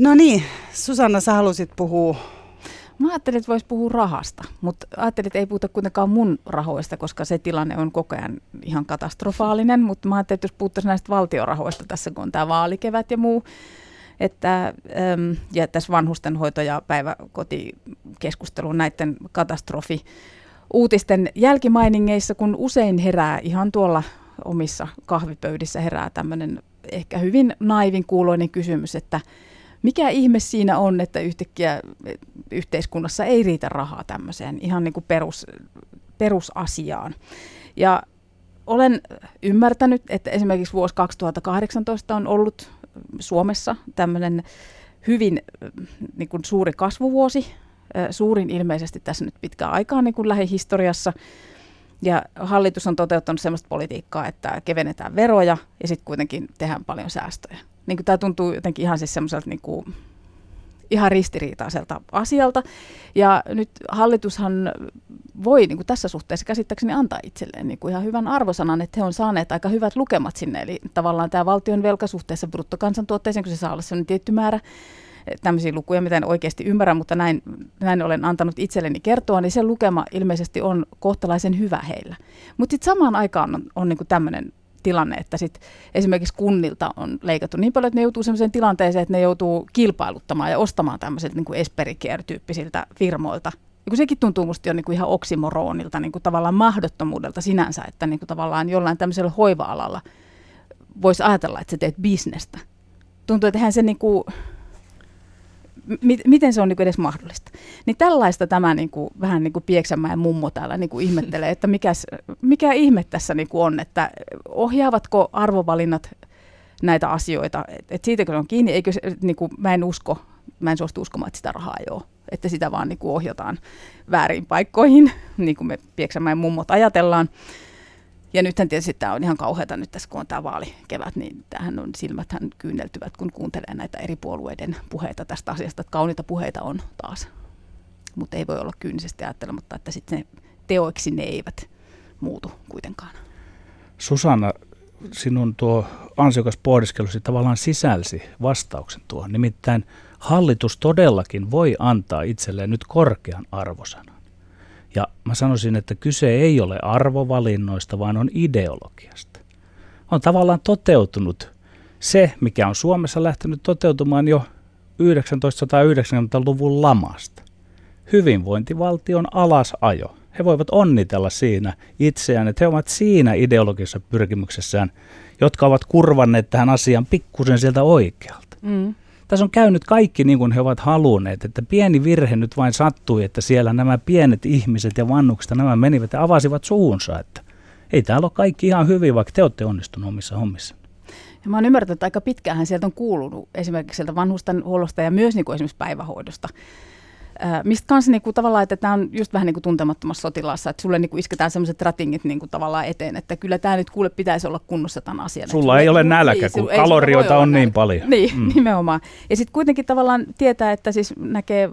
No niin, Susanna, sä halusit puhua Mä ajattelin, että voisi puhua rahasta, mutta ajattelin, että ei puhuta kuitenkaan mun rahoista, koska se tilanne on koko ajan ihan katastrofaalinen. Mutta mä ajattelin, että jos puhuttaisiin näistä valtiorahoista tässä, kun on tämä vaalikevät ja muu, että ja tässä vanhustenhoito- ja päiväkotikeskustelu näiden katastrofi uutisten jälkimainingeissa, kun usein herää ihan tuolla omissa kahvipöydissä herää tämmöinen ehkä hyvin naivin kuuloinen kysymys, että mikä ihme siinä on, että yhtäkkiä yhteiskunnassa ei riitä rahaa tämmöiseen ihan niin kuin perus, perusasiaan. Ja olen ymmärtänyt, että esimerkiksi vuosi 2018 on ollut Suomessa tämmöinen hyvin niin kuin suuri kasvuvuosi, suurin ilmeisesti tässä nyt pitkään aikaa niin kuin lähihistoriassa. Ja hallitus on toteuttanut sellaista politiikkaa, että kevennetään veroja ja sitten kuitenkin tehdään paljon säästöjä. Niin tämä tuntuu jotenkin ihan siis semmoiselta niin kuin ihan ristiriitaiselta asialta. Ja nyt hallitushan voi niin kuin tässä suhteessa käsittääkseni antaa itselleen niin kuin ihan hyvän arvosanan, että he on saaneet aika hyvät lukemat sinne. Eli tavallaan tämä valtion velkasuhteessa bruttokansantuotteeseen, kun se saa olla sellainen tietty määrä, tämmöisiä lukuja, mitä en oikeasti ymmärrä, mutta näin, näin olen antanut itselleni kertoa, niin se lukema ilmeisesti on kohtalaisen hyvä heillä. Mutta sitten samaan aikaan on, on niin tämmöinen tilanne, että sit esimerkiksi kunnilta on leikattu niin paljon, että ne joutuu sellaiseen tilanteeseen, että ne joutuu kilpailuttamaan ja ostamaan tämmöisiltä niin Espericare-tyyppisiltä firmoilta. Ja kun sekin tuntuu musta jo niin kuin ihan oksimoronilta, niin kuin tavallaan mahdottomuudelta sinänsä, että niin kuin tavallaan jollain tämmöisellä hoiva-alalla voisi ajatella, että sä teet bisnestä. Tuntuu, että eihän se niin kuin, mi- miten se on niin edes mahdollista. Niin tällaista tämä niin kuin, vähän niin kuin Pieksämäen mummo täällä niin kuin ihmettelee, että mikäs, mikä ihme tässä niin kuin on, että ohjaavatko arvovalinnat näitä asioita, että et siitäkö se on kiinni, eikö se, niin kuin, mä en usko, mä en suostu uskomaan, että sitä rahaa ei ole, että sitä vaan niin kuin ohjataan väärin paikkoihin, niin kuin me Pieksämäen mummot ajatellaan. Ja nythän tietysti tämä on ihan kauheata nyt tässä, kun on tämä vaalikevät, niin tähän on silmäthän kyyneltyvät, kun kuuntelee näitä eri puolueiden puheita tästä asiasta, että kauniita puheita on taas. Mutta ei voi olla kyynisesti ajattelematta, että sitten teoiksi ne eivät muutu kuitenkaan. Susanna, sinun tuo ansiokas pohdiskelusi tavallaan sisälsi vastauksen tuohon. Nimittäin hallitus todellakin voi antaa itselleen nyt korkean arvosanan. Ja mä sanoisin, että kyse ei ole arvovalinnoista, vaan on ideologiasta. On tavallaan toteutunut se, mikä on Suomessa lähtenyt toteutumaan jo 1990-luvun lamasta. Hyvinvointivaltion alasajo. He voivat onnitella siinä itseään, että he ovat siinä ideologisessa pyrkimyksessään, jotka ovat kurvanneet tähän asiaan pikkusen sieltä oikealta. Mm. Tässä on käynyt kaikki niin kuin he ovat halunneet, että pieni virhe nyt vain sattui, että siellä nämä pienet ihmiset ja vannukset, nämä menivät ja avasivat suunsa, että ei täällä ole kaikki ihan hyvin, vaikka te olette onnistunut omissa hommissa. Ja mä oon ymmärtänyt, että aika pitkään sieltä on kuulunut esimerkiksi sieltä vanhusten huollosta ja myös niin kuin esimerkiksi päivähoidosta Äh, mistä kanssa niinku tavallaan, että tämä on just vähän niinku tuntemattomassa sotilassa, että sulle niinku isketään sellaiset ratingit niinku tavallaan eteen, että kyllä tämä nyt kuule pitäisi olla kunnossa tämän asian. Sulla ei ole nälkä, niin, kun kalorioita on niin paljon. Niin, mm. nimenomaan. Ja sitten kuitenkin tavallaan tietää, että siis näkee,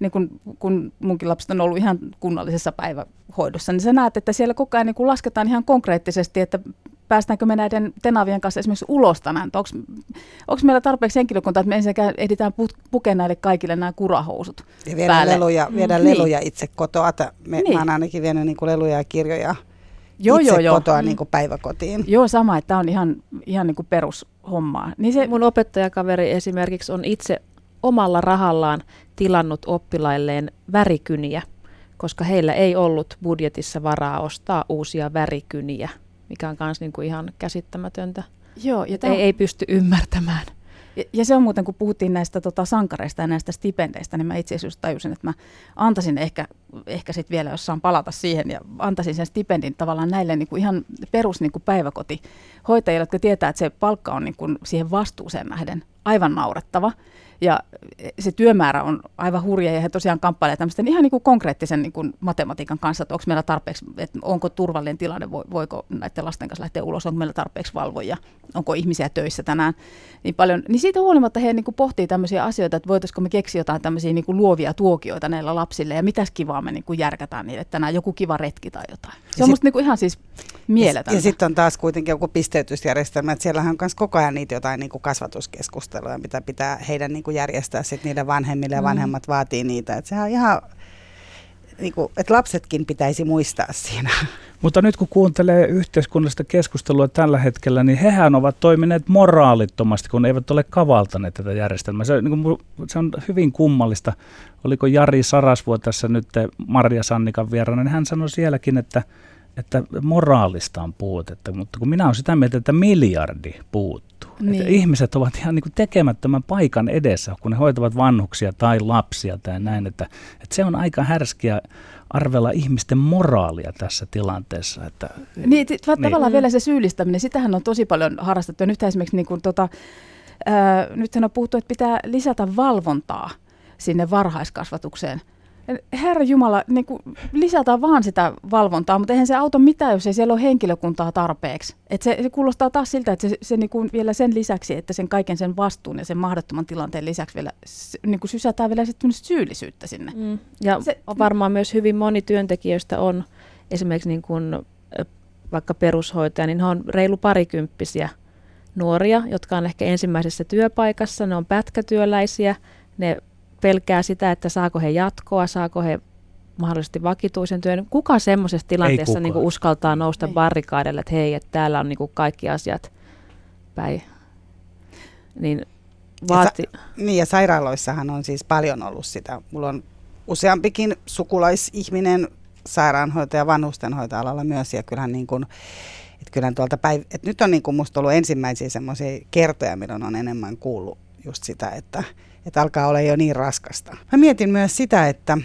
niin kun, kun munkin lapset on ollut ihan kunnallisessa päivähoidossa, niin sä näet, että siellä koko ajan niin lasketaan ihan konkreettisesti, että päästäänkö me näiden tenavien kanssa esimerkiksi ulos tänään? Onko meillä tarpeeksi henkilökuntaa, että me ensinnäkään ehditään pukea näille kaikille nämä kurahousut Ja viedä päälle. leluja, viedä mm, leluja niin. itse kotoa. Me, niin. Mä oon ainakin vienyt niin kuin leluja ja kirjoja joo, itse joo, joo. kotoa mm. niin kuin päiväkotiin. Joo, sama, että tämä on ihan, ihan niin kuin perushommaa. Niin se... Mun opettajakaveri esimerkiksi on itse omalla rahallaan tilannut oppilailleen värikyniä, koska heillä ei ollut budjetissa varaa ostaa uusia värikyniä mikä on myös niinku ihan käsittämätöntä. Joo, ja ei, ei pysty ymmärtämään. Ja, ja se on muuten, kun puhuttiin näistä tota, sankareista ja näistä stipendeistä, niin mä itse asiassa tajusin, että mä antaisin ehkä, ehkä sitten vielä, jos saan palata siihen, ja antaisin sen stipendin tavallaan näille niin kuin ihan perus niin kuin päiväkotihoitajille, jotka tietää, että se palkka on niin kuin siihen vastuuseen nähden aivan naurettava. Ja se työmäärä on aivan hurja ja he tosiaan kamppailevat tämmöisten ihan niin kuin konkreettisen niin kuin matematiikan kanssa, että onko meillä tarpeeksi, että onko turvallinen tilanne, voiko näiden lasten kanssa lähteä ulos, onko meillä tarpeeksi valvoja, onko ihmisiä töissä tänään niin paljon. Niin siitä huolimatta he niin kuin pohtii tämmöisiä asioita, että voitaisiko me keksiä jotain tämmöisiä niin kuin luovia tuokioita näillä lapsille ja mitäs kivaa me niin kuin järkätään niille, että tänään joku kiva retki tai jotain. Se ja on sit, musta niin kuin ihan siis mieletöntä. Ja, ja sitten on taas kuitenkin joku pisteytysjärjestelmä, että siellähän on myös koko ajan niitä jotain niin kuin kasvatuskeskusta keskusteluja, mitä pitää heidän niin kuin järjestää sit niiden vanhemmille ja mm. vanhemmat mm. vaatii niitä. Et sehän on ihan, niin kuin, että lapsetkin pitäisi muistaa siinä. Mutta nyt kun kuuntelee yhteiskunnallista keskustelua tällä hetkellä, niin hehän ovat toimineet moraalittomasti, kun eivät ole kavaltaneet tätä järjestelmää. Se, niin kuin, se on hyvin kummallista. Oliko Jari Sarasvuo tässä nyt Maria Sannikan vieraana, niin hän sanoi sielläkin, että, että moraalista on puutetta, mutta kun minä olen sitä mieltä, että miljardi puuttuu. Niin. Että ihmiset ovat ihan niin kuin tekemättömän paikan edessä, kun ne hoitavat vanhuksia tai lapsia tai näin, että, että se on aika härskiä arvella ihmisten moraalia tässä tilanteessa. Että, niin, niin. tavallaan vielä se syyllistäminen, sitähän on tosi paljon harrastettu. Ja nyt esimerkiksi niin kuin, tota, ää, nythän on puhuttu, että pitää lisätä valvontaa sinne varhaiskasvatukseen – Herra Jumala, niin kuin lisätään vaan sitä valvontaa, mutta eihän se auta mitään, jos ei siellä ole henkilökuntaa tarpeeksi. Et se, se kuulostaa taas siltä, että se, se niin kuin vielä sen lisäksi, että sen kaiken sen vastuun ja sen mahdottoman tilanteen lisäksi vielä niin kuin sysätään vielä sitten syyllisyyttä sinne. Mm. Ja se, varmaan myös hyvin moni työntekijöistä on esimerkiksi niin kuin, vaikka perushoitaja, niin he on reilu parikymppisiä nuoria, jotka on ehkä ensimmäisessä työpaikassa, ne on pätkätyöläisiä, ne pelkää sitä, että saako he jatkoa, saako he mahdollisesti vakituisen työn. Kuka semmoisessa tilanteessa niin kuin uskaltaa nousta Ei. barrikaadelle, että hei, että täällä on niin kuin kaikki asiat päin. Niin, vaati... ja, sa- niin ja sairaaloissahan on siis paljon ollut sitä. Mulla on useampikin sukulaisihminen sairaanhoitaja vanhustenhoitoalalla myös ja kyllähän niin kuin, että kyllähän tuolta päiv- että nyt on niin kuin musta ollut ensimmäisiä semmoisia kertoja, milloin on enemmän kuullut just sitä, että, että alkaa olla jo niin raskasta. Mä mietin myös sitä, että,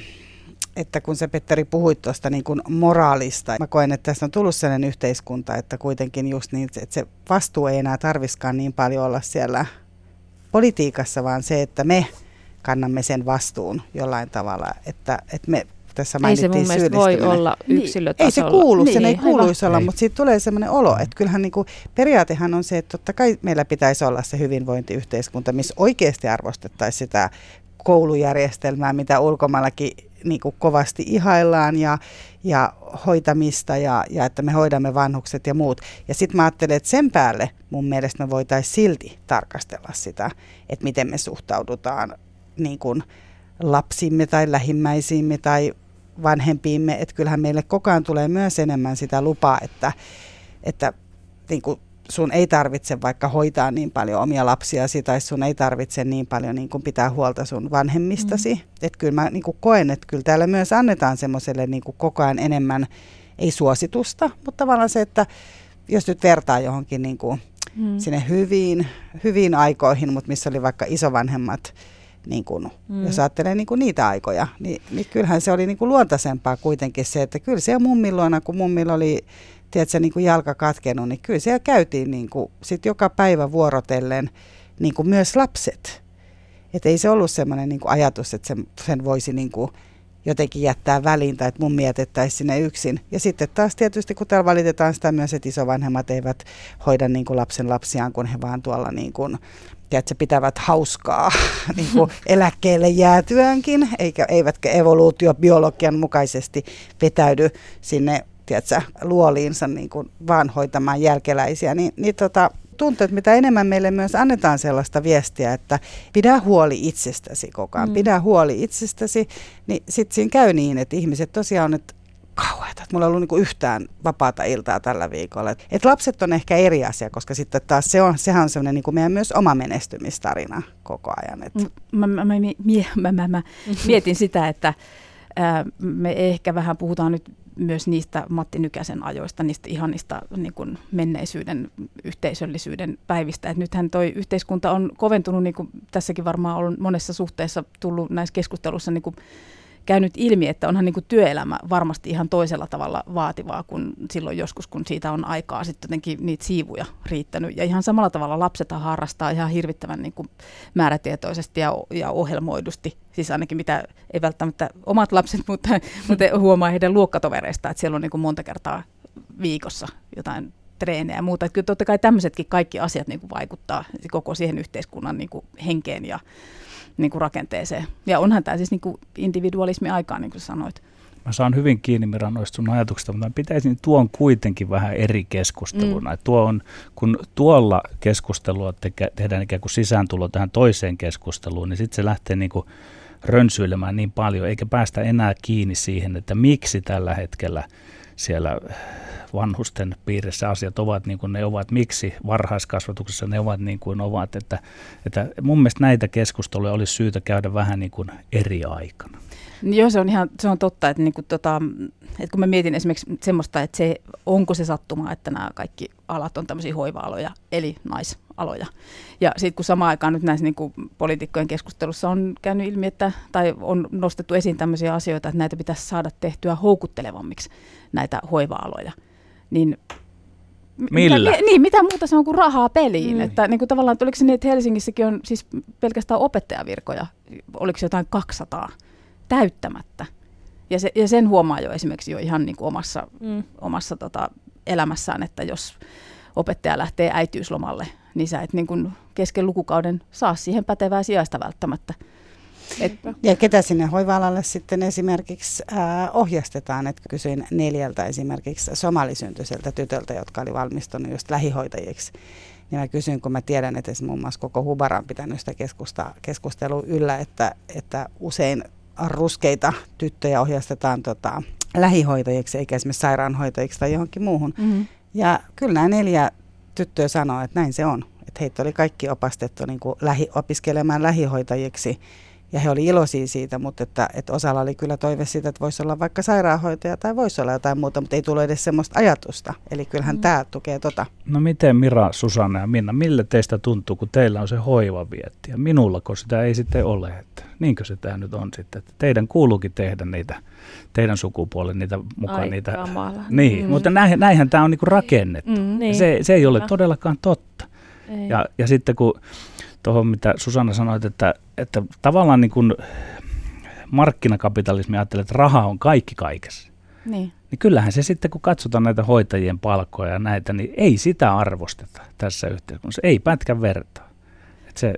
että kun se Petteri puhuit tuosta niin kuin moraalista, mä koen, että tästä on tullut sellainen yhteiskunta, että kuitenkin just niin, että se vastuu ei enää tarviskaan niin paljon olla siellä politiikassa, vaan se, että me kannamme sen vastuun jollain tavalla, että, että me tässä mainittiin Ei se mun voi olla yksilötasolla. Ei se kuulu, niin, sen ei kuuluisi olla, ei. mutta siitä tulee sellainen olo, että kyllähän niin kuin, periaatehan on se, että totta kai meillä pitäisi olla se hyvinvointiyhteiskunta, missä oikeasti arvostettaisiin sitä koulujärjestelmää, mitä ulkomaillakin niin kuin kovasti ihaillaan ja, ja hoitamista ja, ja että me hoidamme vanhukset ja muut. Ja sitten mä ajattelen, että sen päälle mun mielestä me voitaisiin silti tarkastella sitä, että miten me suhtaudutaan niin kuin lapsimme tai lähimmäisiimme tai vanhempiimme, että kyllähän meille koko ajan tulee myös enemmän sitä lupaa, että, että niin kuin sun ei tarvitse vaikka hoitaa niin paljon omia lapsiasi tai sun ei tarvitse niin paljon niin kuin pitää huolta sun vanhemmistasi. Mm. Että kyllä mä niin kuin koen, että kyllä täällä myös annetaan semmoiselle niin koko ajan enemmän, ei suositusta, mutta tavallaan se, että jos nyt vertaa johonkin niin kuin mm. sinne hyviin, hyviin aikoihin, mutta missä oli vaikka isovanhemmat, niin kuin, mm. jos ajattelee niin kuin niitä aikoja, niin, niin kyllähän se oli niin kuin luontaisempaa kuitenkin se, että kyllä siellä mummilloina, kun mummilla oli tiedätkö, niin kuin jalka katkenut, niin kyllä siellä käytiin niin kuin, sit joka päivä vuorotellen niin myös lapset. Että ei se ollut semmoinen niin ajatus, että sen, sen voisi niin kuin jotenkin jättää väliin tai että mummi jätettäisiin sinne yksin. Ja sitten taas tietysti, kun täällä valitetaan sitä myös, että isovanhemmat eivät hoida niin kuin lapsen lapsiaan, kun he vaan tuolla niin kuin tiedätkö, pitävät hauskaa niin kuin eläkkeelle jäätyäänkin, eikä, eivätkä evoluutiobiologian mukaisesti vetäydy sinne tiedätkö, luoliinsa niin kuin vaan hoitamaan jälkeläisiä, niin, niin tota, tuntuu, että mitä enemmän meille myös annetaan sellaista viestiä, että pidä huoli itsestäsi koko ajan, mm. pidä huoli itsestäsi, niin sitten siinä käy niin, että ihmiset tosiaan, että kauheata, että mulla ei ollut niinku yhtään vapaata iltaa tällä viikolla. Et, et lapset on ehkä eri asia, koska sitten taas se on, sehän on semmoinen niinku meidän myös oma menestymistarina koko ajan. Et. Mä, mä, mä, mä, mä, mä mietin sitä, että ää, me ehkä vähän puhutaan nyt myös niistä Matti Nykäsen ajoista, niistä ihanista niin kuin menneisyyden, yhteisöllisyyden päivistä. Et nythän toi yhteiskunta on koventunut, niin kuin tässäkin varmaan on monessa suhteessa tullut näissä keskustelussa niin kuin käynyt ilmi, että onhan niin kuin työelämä varmasti ihan toisella tavalla vaativaa kuin silloin joskus, kun siitä on aikaa sitten jotenkin niitä siivuja riittänyt. Ja ihan samalla tavalla lapset harrastaa ihan hirvittävän niin kuin määrätietoisesti ja, ja ohjelmoidusti. Siis ainakin mitä ei välttämättä omat lapset, mutta, mutta huomaa heidän luokkatovereista, että siellä on niin kuin monta kertaa viikossa jotain treenejä ja muuta. Että kyllä totta kai tämmöisetkin kaikki asiat niin kuin vaikuttaa koko siihen yhteiskunnan niin kuin henkeen ja niin kuin rakenteeseen. Ja onhan tämä siis niin kuin individualismi aikaa, niin kuin sanoit. mä saan hyvin kiinni Mira noista sun ajatuksista, mutta pitäisin tuon kuitenkin vähän eri keskusteluna. Mm. Tuo on, kun tuolla keskustelua teke, tehdään ikään kuin sisääntulo tähän toiseen keskusteluun, niin sitten se lähtee niin kuin rönsyilemään niin paljon, eikä päästä enää kiinni siihen, että miksi tällä hetkellä siellä vanhusten piirissä asiat ovat niin kuin ne ovat, miksi varhaiskasvatuksessa ne ovat niin kuin ovat, että, että mun mielestä näitä keskusteluja olisi syytä käydä vähän niin kuin eri aikana. Joo, se on ihan se on totta, että, niinku tota, että kun mä mietin esimerkiksi semmoista, että se, onko se sattuma, että nämä kaikki alat on tämmöisiä hoiva-aloja, eli naisaloja. Ja sitten kun samaan aikaan nyt näissä niinku poliitikkojen keskustelussa on käynyt ilmi, että, tai on nostettu esiin tämmöisiä asioita, että näitä pitäisi saada tehtyä houkuttelevammiksi, näitä hoiva-aloja, niin Millä? Mitä, niin, mitä muuta se on kuin rahaa peliin. Mm. Että niin kuin tavallaan, oliko se niin, että Helsingissäkin on siis pelkästään opettajavirkoja, oliko se jotain 200 täyttämättä. Ja, se, ja sen huomaa jo esimerkiksi jo ihan niin kuin omassa, mm. omassa tota, elämässään, että jos opettaja lähtee äitiyslomalle, niin sä et niin kuin kesken lukukauden saa siihen pätevää sijaista välttämättä. Et, ja ketä sinne hoiva-alalle sitten esimerkiksi ää, ohjastetaan, että kysyin neljältä esimerkiksi somalisyntyseltä tytöltä, jotka oli valmistunut just lähihoitajiksi. Niin mä kysyin, kun mä tiedän, että muun muassa koko Hubara on pitänyt sitä keskustelua yllä, että, että usein ruskeita tyttöjä ohjastetaan tota, lähihoitajiksi eikä esimerkiksi sairaanhoitajiksi tai johonkin muuhun. Mm-hmm. Ja kyllä nämä neljä tyttöä sanoo, että näin se on. Että heitä oli kaikki opastettu niin kuin lähi, opiskelemaan lähihoitajiksi ja he oli iloisia siitä, mutta että, että osalla oli kyllä toive siitä, että voisi olla vaikka sairaanhoitaja tai voisi olla jotain muuta, mutta ei tullut edes semmoista ajatusta. Eli kyllähän mm. tämä tukee tota. No miten Mira, Susanna ja Minna, millä teistä tuntuu, kun teillä on se hoivavietti ja minulla, kun sitä ei sitten ole, että niinkö se tämä nyt on sitten, että teidän kuuluukin tehdä niitä, teidän sukupuolen niitä mukaan Ai, niitä. Kamala. Niin, mm. mutta näin, näinhän tämä on niinku rakennettu. Mm, niin. se, se ei ole no. todellakaan totta. Ei. Ja, ja sitten kun tuohon, mitä Susanna sanoit, että, että tavallaan niin kuin markkinakapitalismi ajattelee, että raha on kaikki kaikessa. Niin. niin kyllähän se sitten, kun katsotaan näitä hoitajien palkkoja ja näitä, niin ei sitä arvosteta tässä yhteiskunnassa. Ei pätkän vertaa. Et se,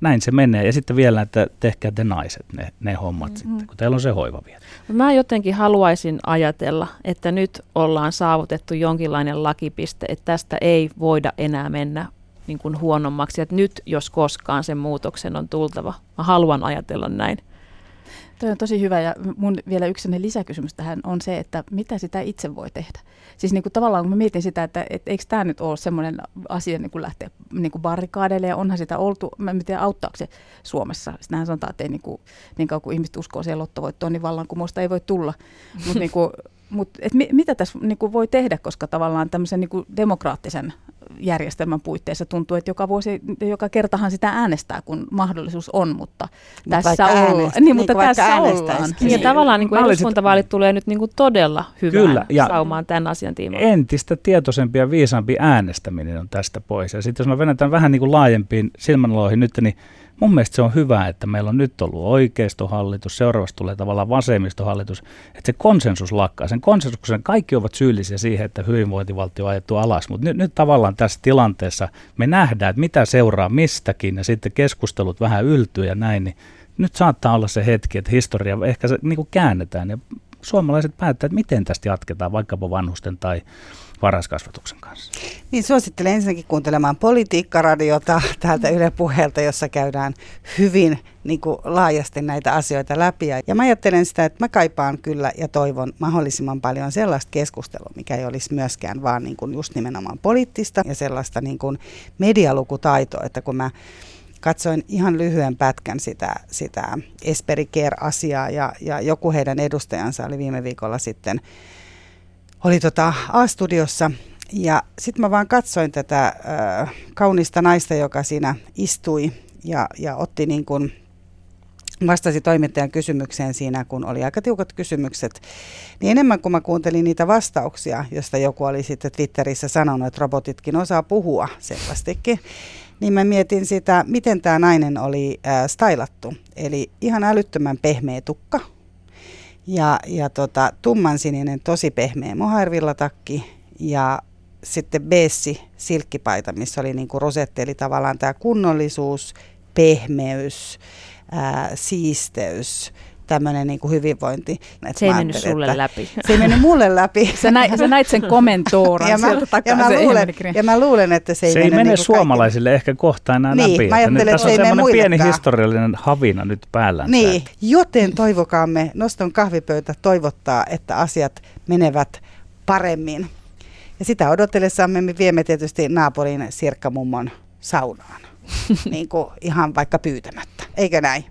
näin se menee. Ja sitten vielä, että tehkää te naiset ne, ne hommat mm-hmm. sitten, kun teillä on se hoiva vielä. Mä jotenkin haluaisin ajatella, että nyt ollaan saavutettu jonkinlainen lakipiste, että tästä ei voida enää mennä niin kuin huonommaksi. Että nyt, jos koskaan, sen muutoksen on tultava. Mä haluan ajatella näin. Toi on tosi hyvä ja mun vielä yksi lisäkysymys tähän on se, että mitä sitä itse voi tehdä. Siis niin kuin tavallaan kun mä mietin sitä, että et eikö tämä nyt ole semmoinen asia niin kuin lähteä niin kuin barrikaadeille ja onhan sitä oltu, mä en tiedä auttaako se Suomessa. Sitten sanotaan, että ei niin, kuin, niin kauan kuin ihmiset uskoo siihen lottovoittoon, niin vallankumousta ei voi tulla. Mutta niin kuin, mut, et mi, mitä tässä niin kuin voi tehdä, koska tavallaan tämmöisen niin kuin demokraattisen järjestelmän puitteissa tuntuu, että joka vuosi, joka kertahan sitä äänestää, kun mahdollisuus on, mutta Mut tässä, olla, niin, niin, mutta tässä ollaan. Niin, ja tavallaan niin kuin eduskuntavaalit tulee nyt niin kuin todella hyvään Kyllä, ja saumaan tämän asian tiimoilta. Entistä tietoisempi ja viisaampi äänestäminen on tästä pois. Ja sitten jos mä venetään vähän niin kuin laajempiin silmänaloihin nyt, niin mun mielestä se on hyvä, että meillä on nyt ollut oikeistohallitus, seuraavaksi tulee tavallaan vasemmistohallitus, että se konsensus lakkaa. Sen konsensuksen kaikki ovat syyllisiä siihen, että hyvinvointivaltio on ajettu alas, mutta nyt, nyt tavallaan tässä tilanteessa me nähdään, että mitä seuraa mistäkin ja sitten keskustelut vähän yltyy ja näin, niin nyt saattaa olla se hetki, että historia ehkä se niin käännetään ja suomalaiset päättävät, että miten tästä jatketaan vaikkapa vanhusten tai varhaiskasvatuksen kanssa. Niin suosittelen ensinnäkin kuuntelemaan politiikkaradiota täältä Yle Puheelta, jossa käydään hyvin niin kuin laajasti näitä asioita läpi. Ja mä ajattelen sitä, että mä kaipaan kyllä ja toivon mahdollisimman paljon sellaista keskustelua, mikä ei olisi myöskään vaan niin kuin just nimenomaan poliittista ja sellaista niin kuin medialukutaitoa, että kun mä katsoin ihan lyhyen pätkän sitä, sitä Esperi Care-asiaa ja, ja joku heidän edustajansa oli viime viikolla sitten oli tota A-studiossa ja sitten mä vaan katsoin tätä äh, kaunista naista, joka siinä istui ja, ja otti niin kuin, vastasi toimittajan kysymykseen siinä, kun oli aika tiukat kysymykset, niin enemmän kuin mä kuuntelin niitä vastauksia, josta joku oli sitten Twitterissä sanonut, että robotitkin osaa puhua selvästikin, niin mä mietin sitä, miten tämä nainen oli äh, stylattu. Eli ihan älyttömän pehmeä tukka, ja, ja tota, tummansininen, tosi pehmeä mohairvillatakki ja sitten beessi silkkipaita, missä oli niinku rosetti, eli tavallaan tämä kunnollisuus, pehmeys, ää, siisteys, tämmöinen niin kuin hyvinvointi. Et se ei mennyt sulle läpi. Se ei mennyt mulle läpi. Sä, näit, sä näit sen komentooran ja mä, sieltä takaa. Ja mä, se luulen, ja mä luulen, että se ei se mene, ei mene niin suomalaisille ehkä kohta enää niin, läpi. Mä että nyt tässä on semmoinen pieni historiallinen havina nyt päällä. Niin, joten toivokaamme, Noston kahvipöytä toivottaa, että asiat menevät paremmin. Ja sitä odotellessamme me viemme tietysti naapurin Sirkkamummon saunaan, niin kuin ihan vaikka pyytämättä, eikö näin?